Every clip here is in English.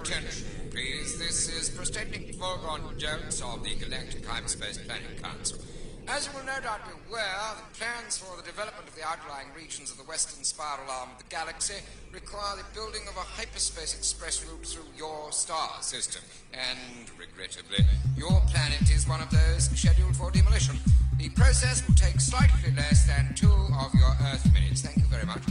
Attention, please. This is Prostetnic Vogon Jeltz of the Galactic Hyperspace Planning Council. As you will no doubt be aware, the plans for the development of the outlying regions of the western spiral arm of the galaxy require the building of a hyperspace express route through your star system. And, regrettably, your planet is one of those scheduled for demolition. The process will take slightly less than two of your Earth minutes. Thank you very much.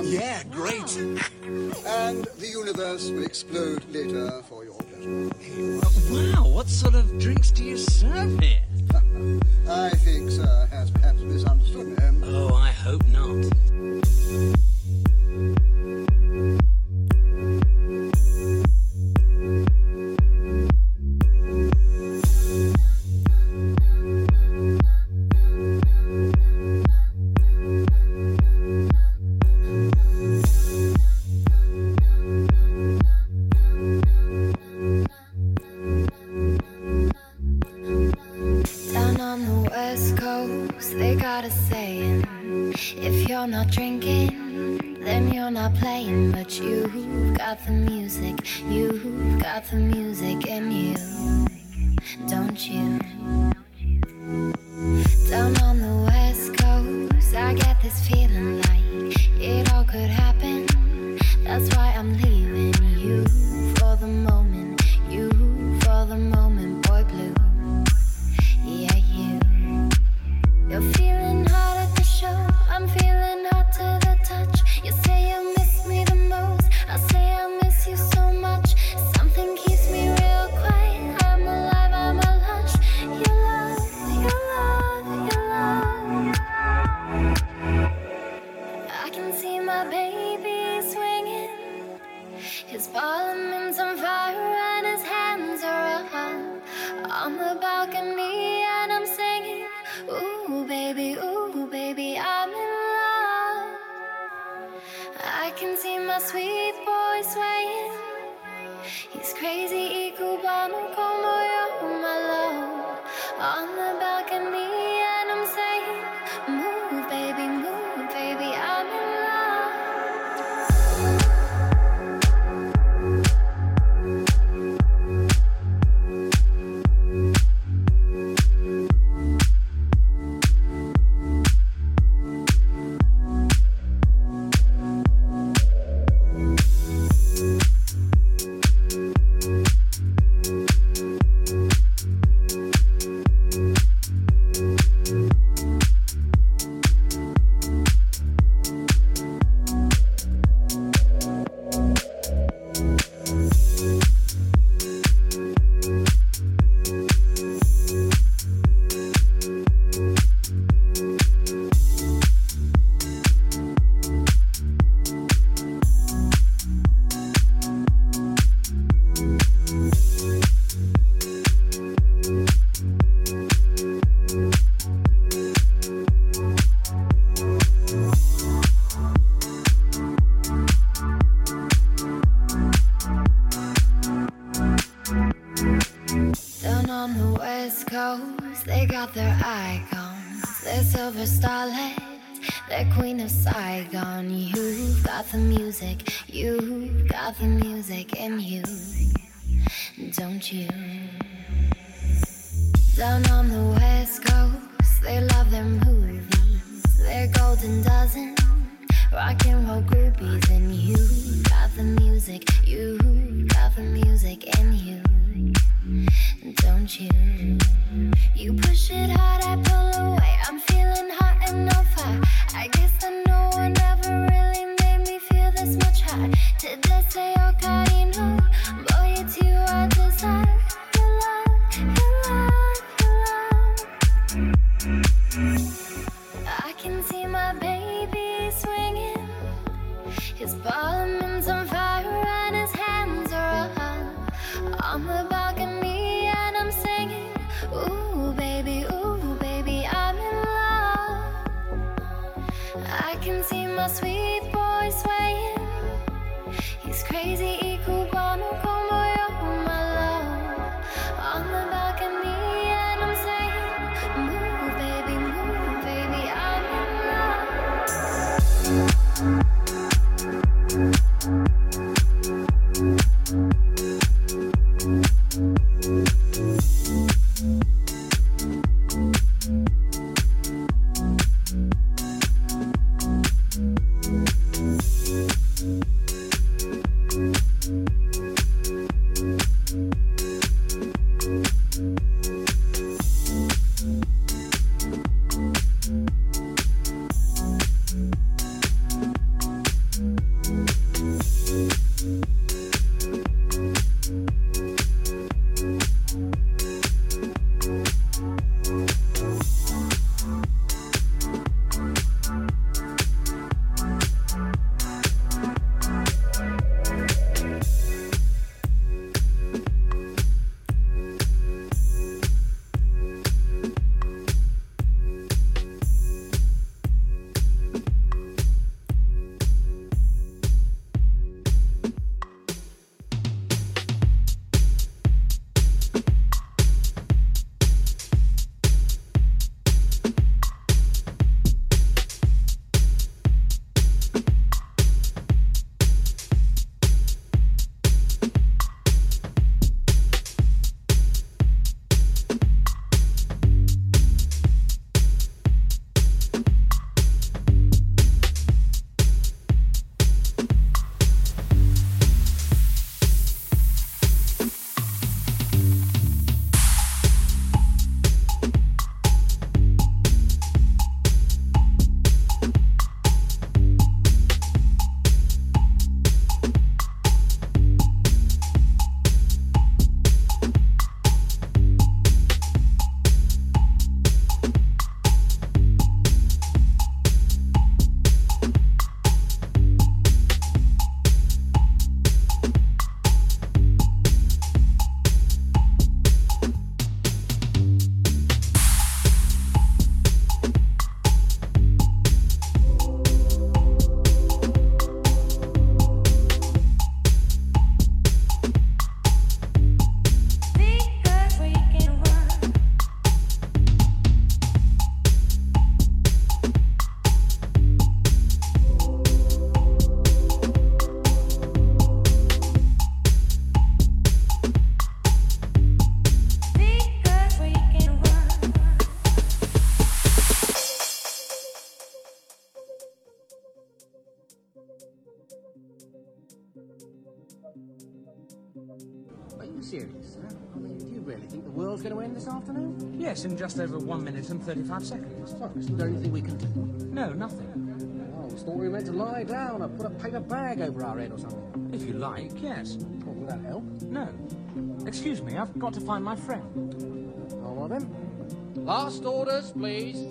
Dinner. Yeah, Echoes, they got their icons. their silver starlets, their queen of Saigon. You've got the music, you've got the music in you, don't you? Down on the west coast, they love their movies. their golden dozen, rock and roll groupies. And you got the music, you got the music in you. Don't you? You push it hard, I pull away. I'm feeling hot and on fire. I guess I know. Minute and 35 seconds. Well, is there anything we can do? No, nothing. Oh, I thought we were meant to lie down or put a paper bag over our head or something. If you like, yes. Well, will that help? No. Excuse me, I've got to find my friend. Oh, well then. Last orders, please.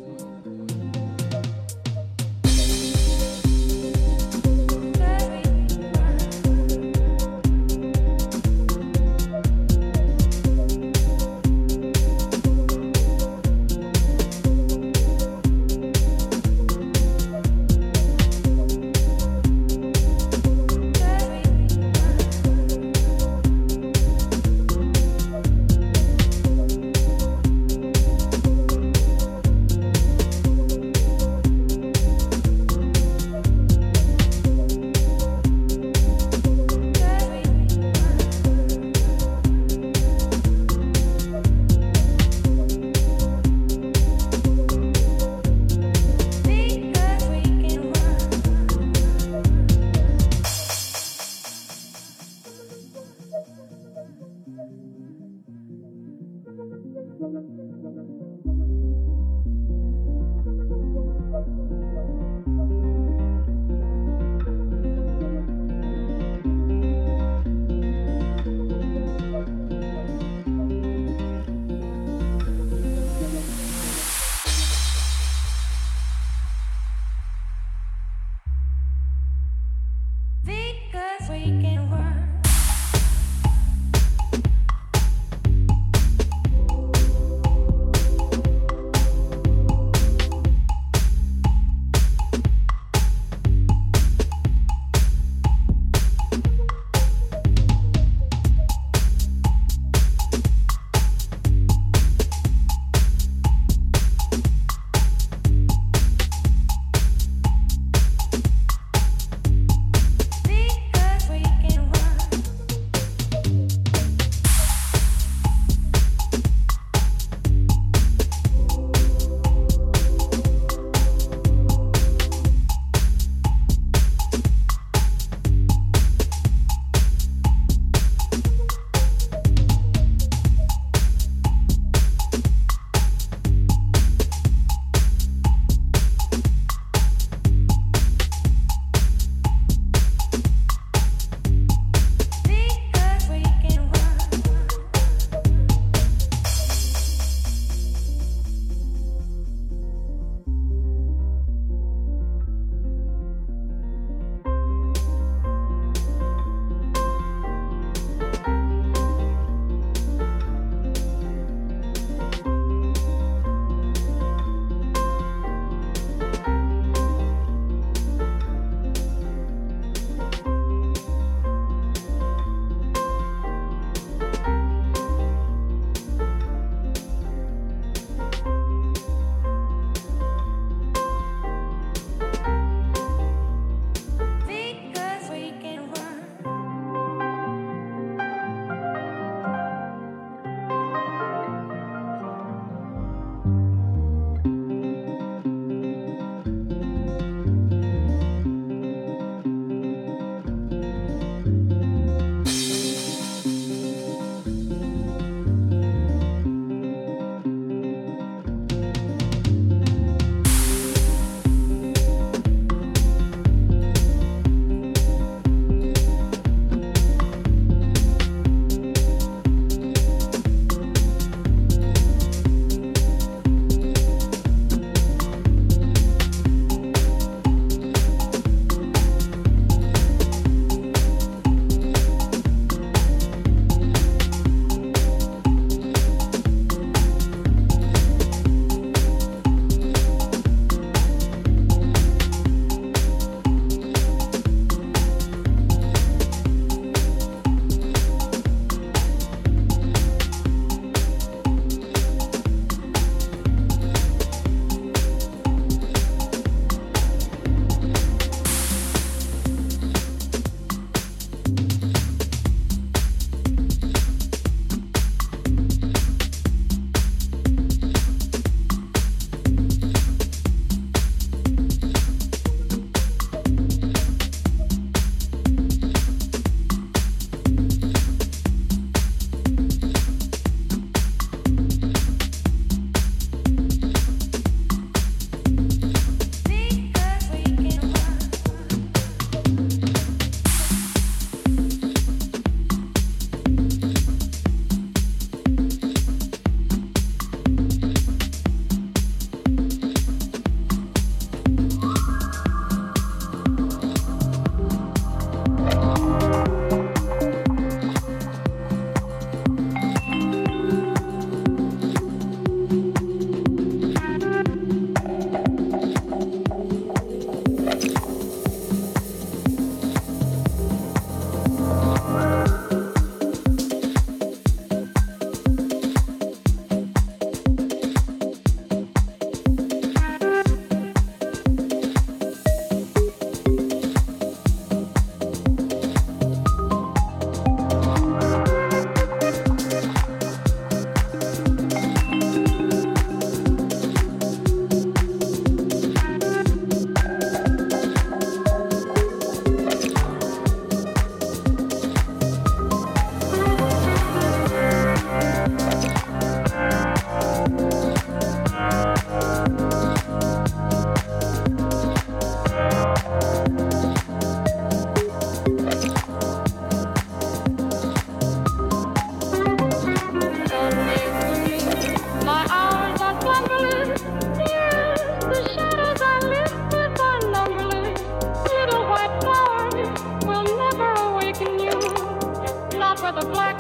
the black.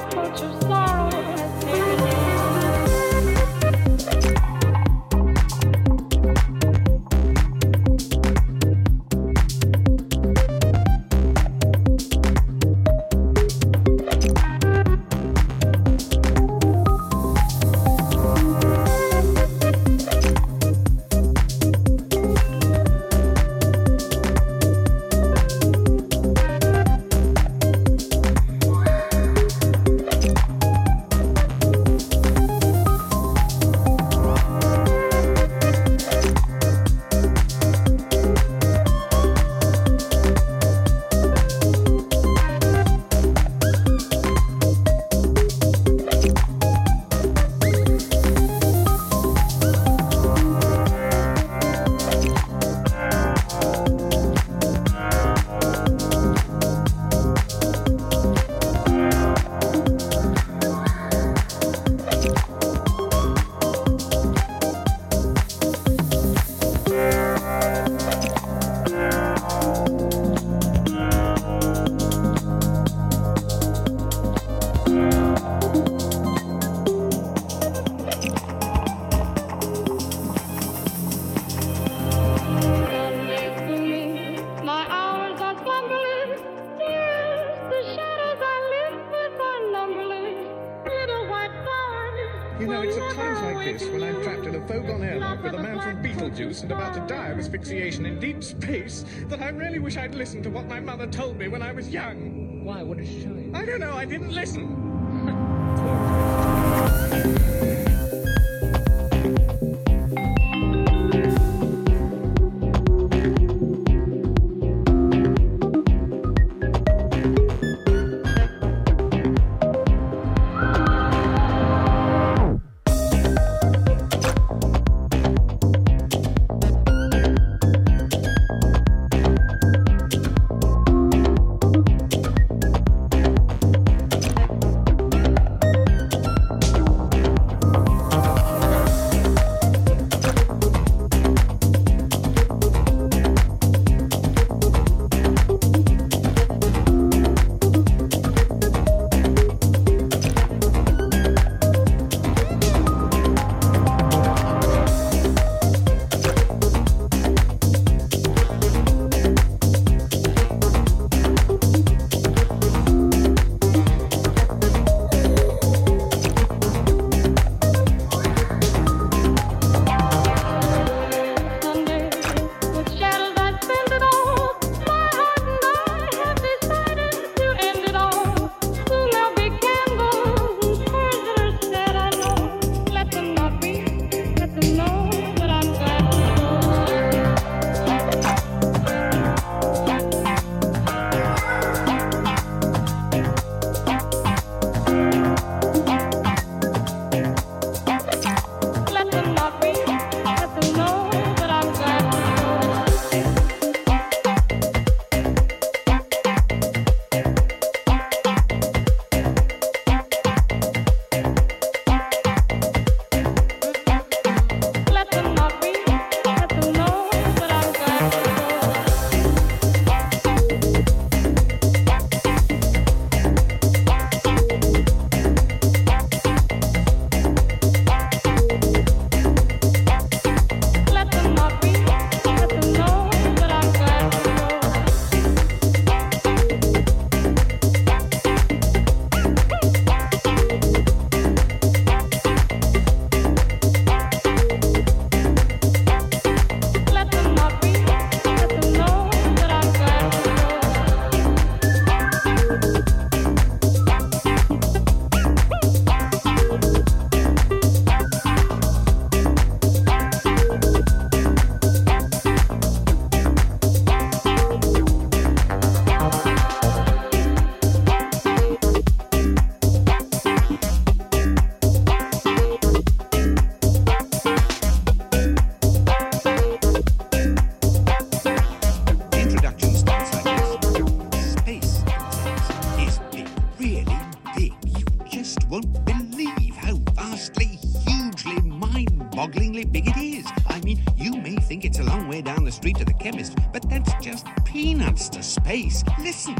wish I'd listened to what my mother told me when I was young. Why? What did she you? I don't know. I didn't listen. really big it is. I mean, you may think it's a long way down the street to the chemist, but that's just peanuts to space. Listen.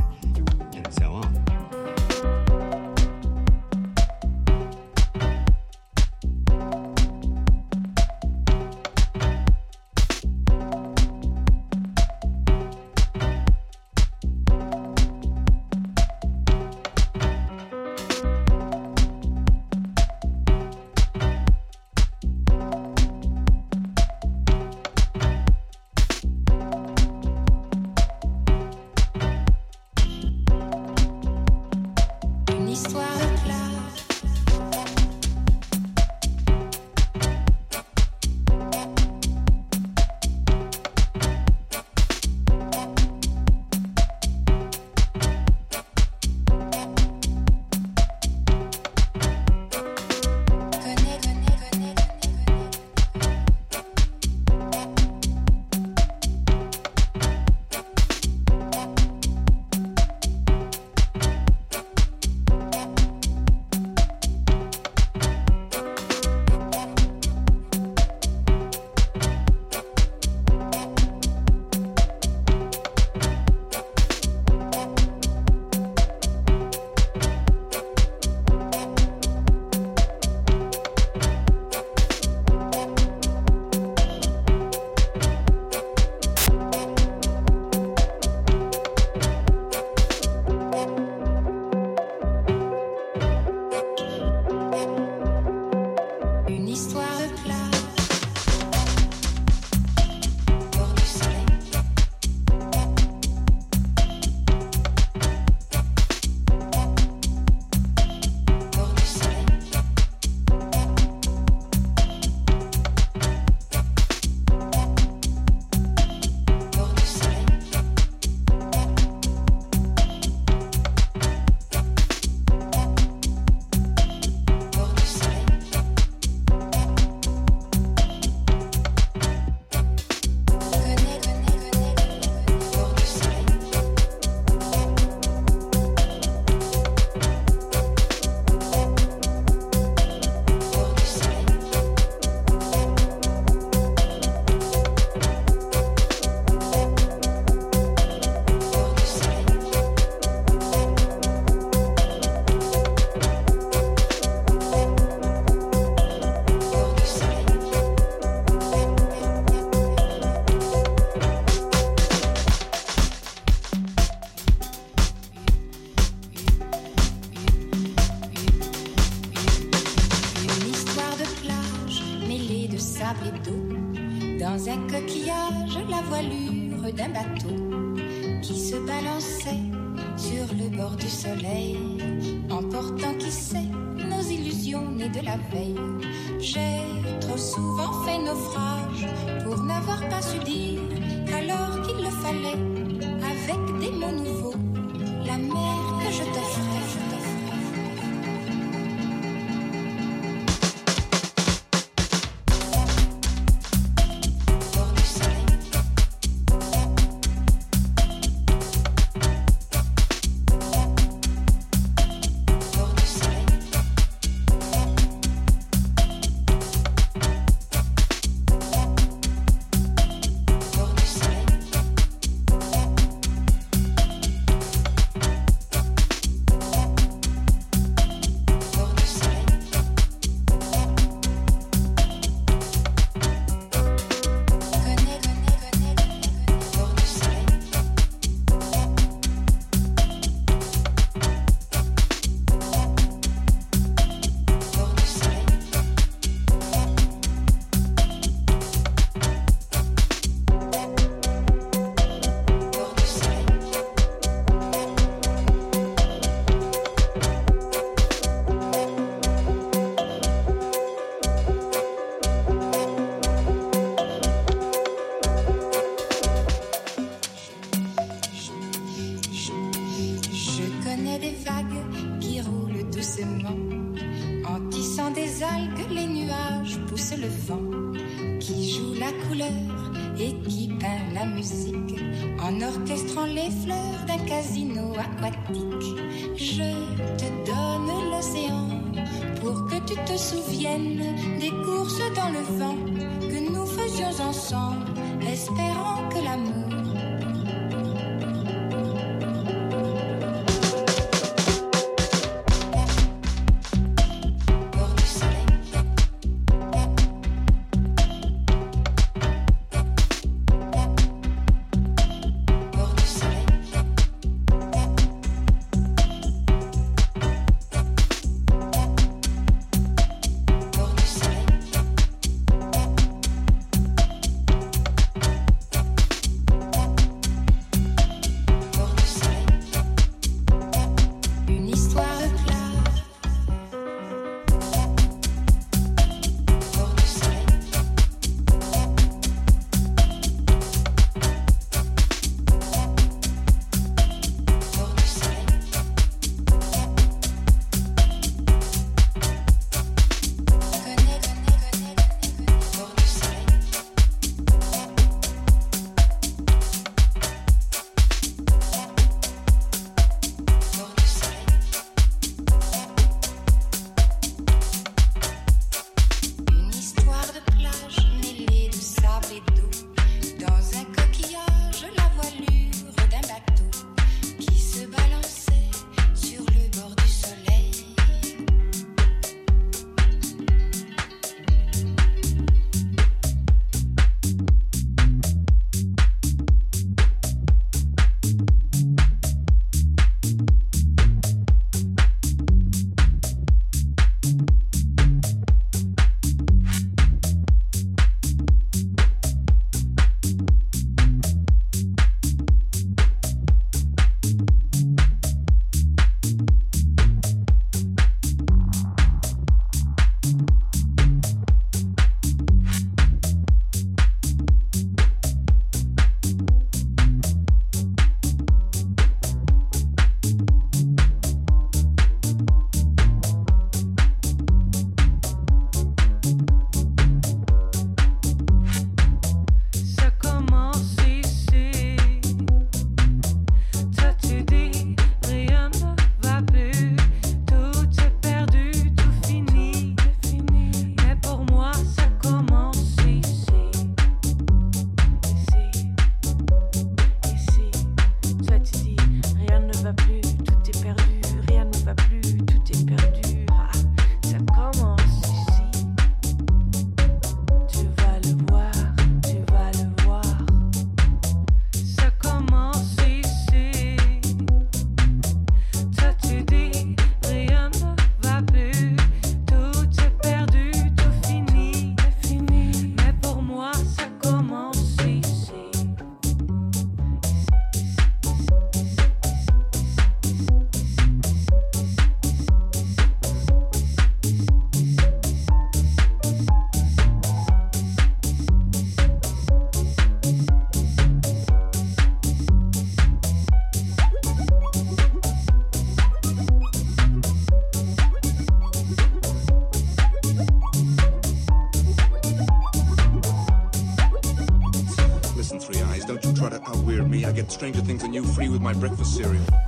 Stranger Things than you free with my breakfast cereal.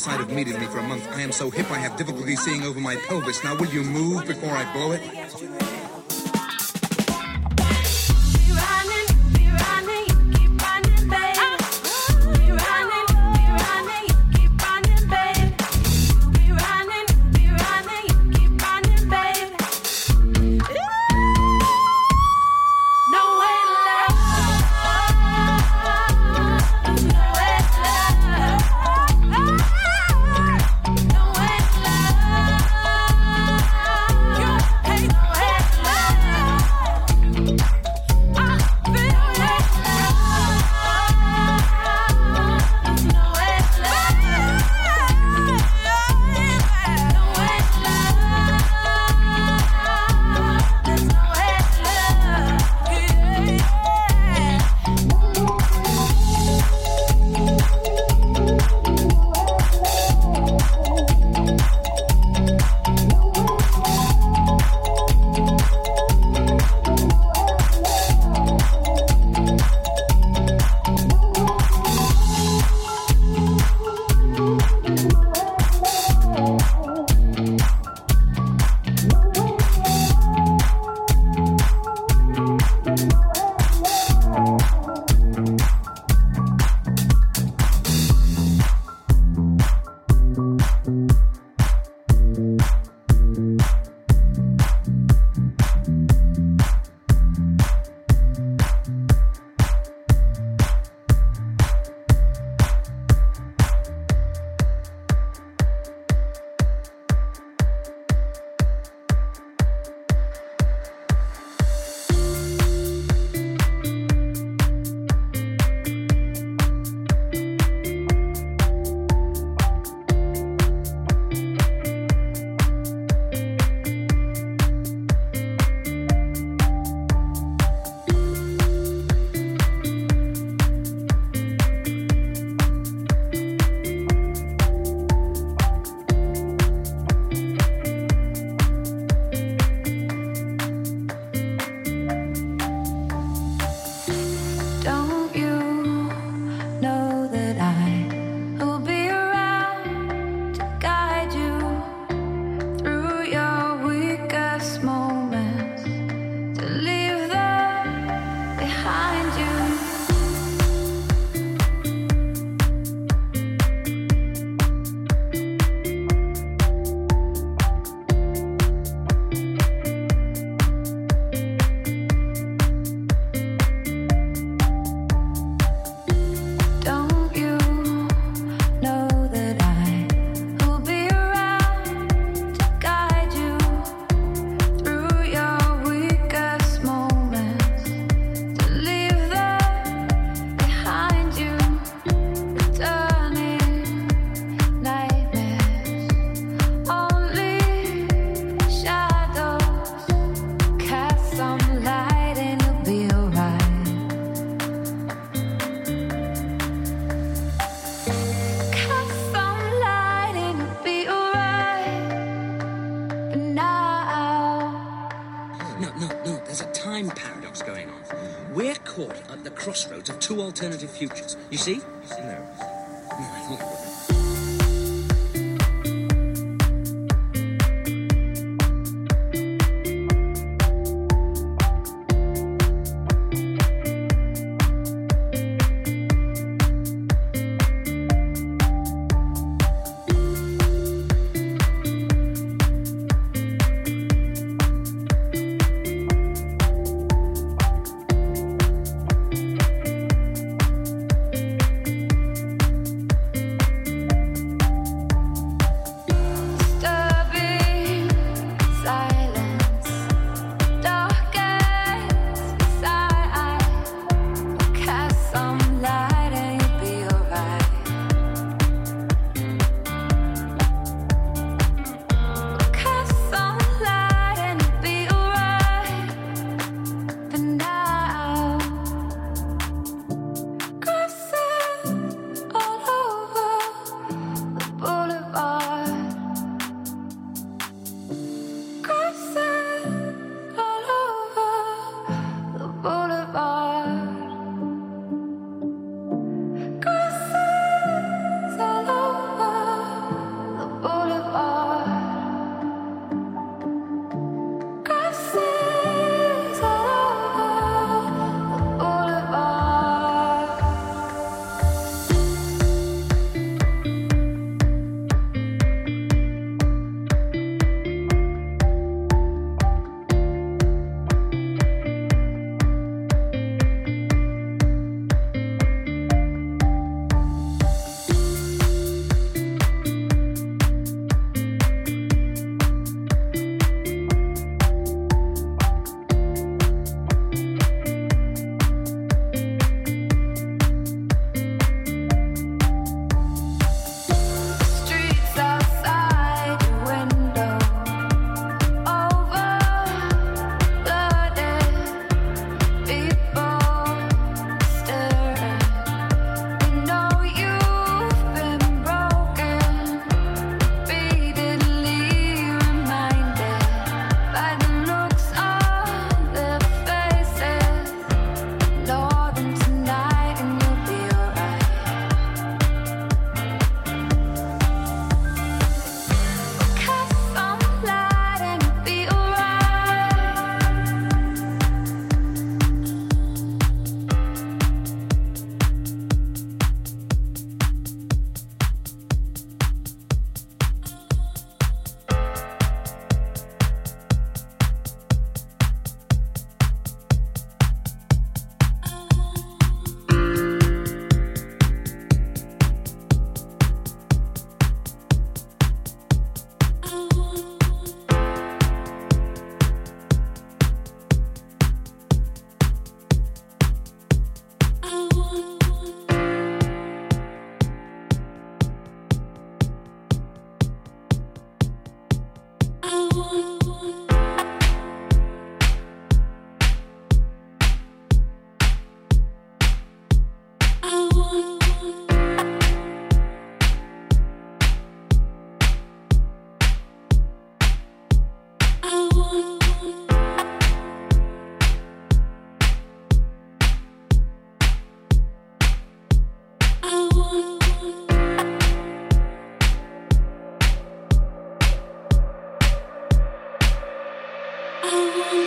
side of meeting me for a month. I am so hip I have difficulty seeing over my pelvis. Now, will you move before I blow it?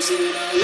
crazy now.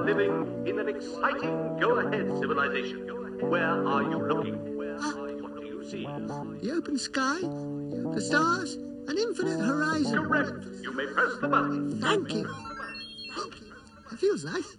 are living in an exciting go-ahead civilization. Where are you looking? What do you see? The open sky, the stars, an infinite horizon. Correct. You may press the button. Thank you. Thank you. It feels nice.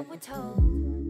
what we're told.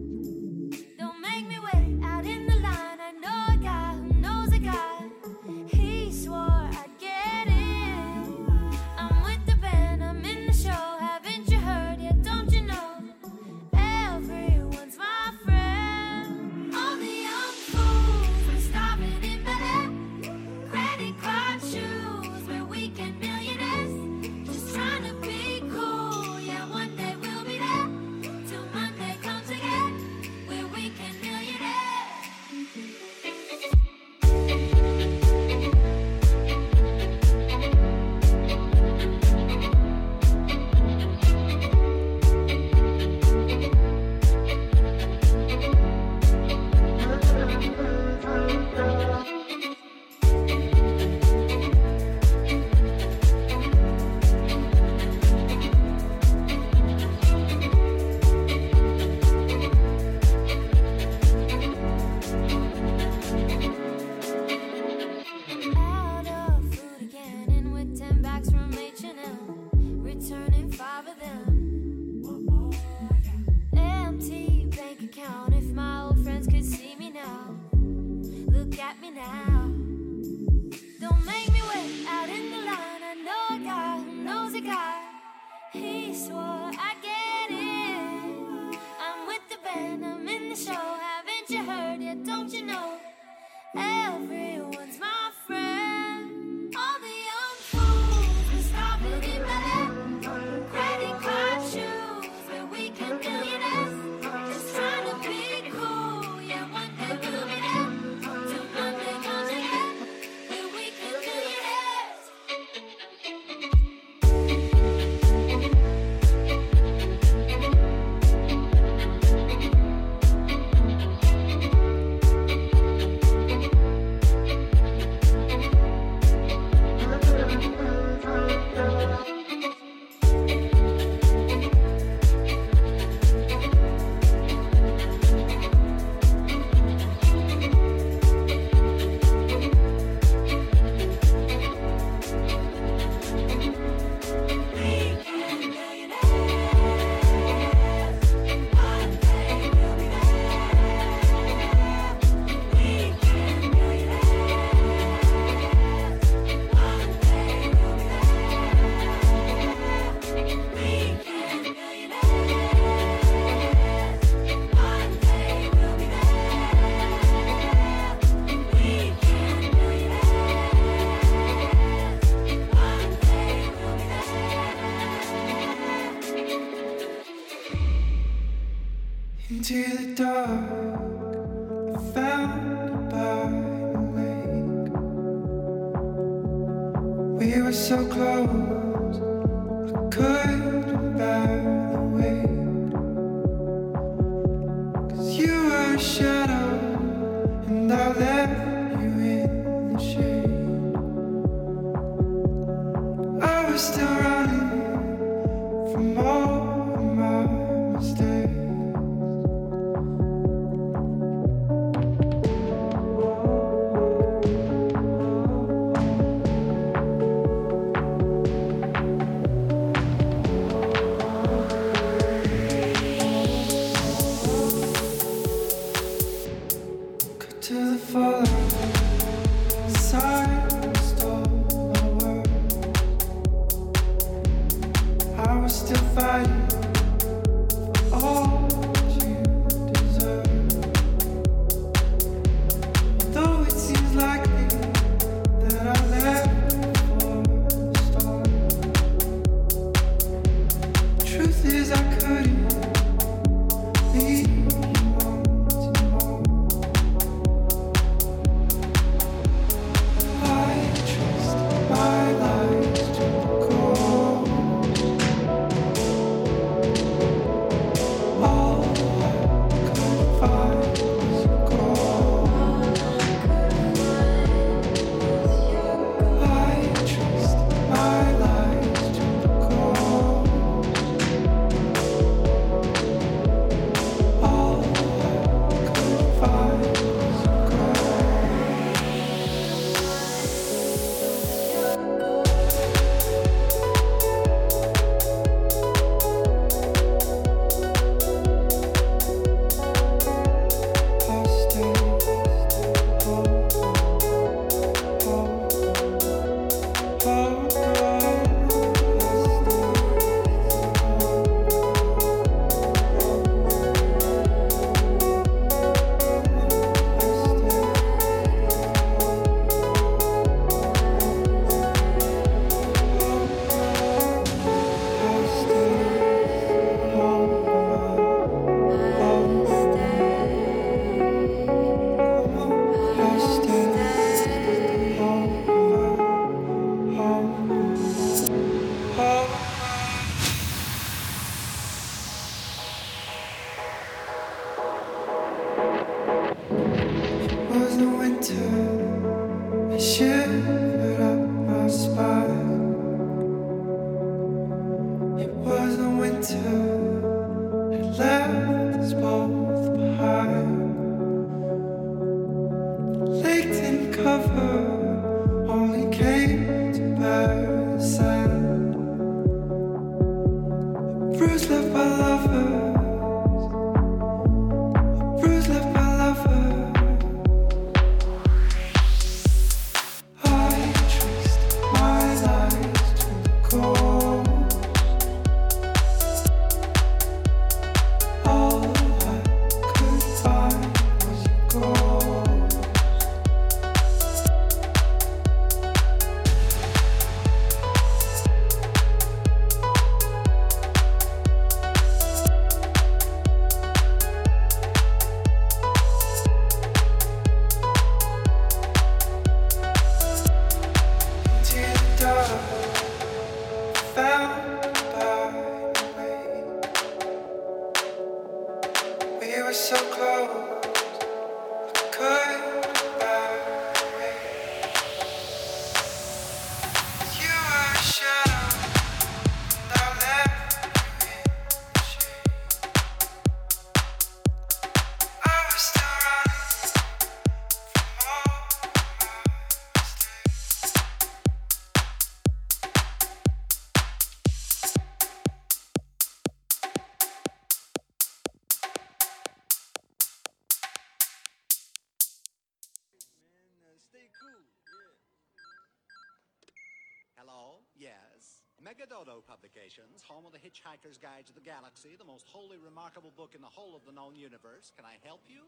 Megadodo Publications, home of the Hitchhiker's Guide to the Galaxy, the most wholly remarkable book in the whole of the known universe. Can I help you?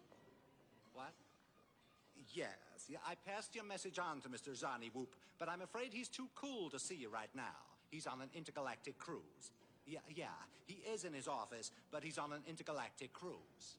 What? Yes, yeah, I passed your message on to Mr. Zarniwoop, but I'm afraid he's too cool to see you right now. He's on an intergalactic cruise. Yeah, yeah, he is in his office, but he's on an intergalactic cruise.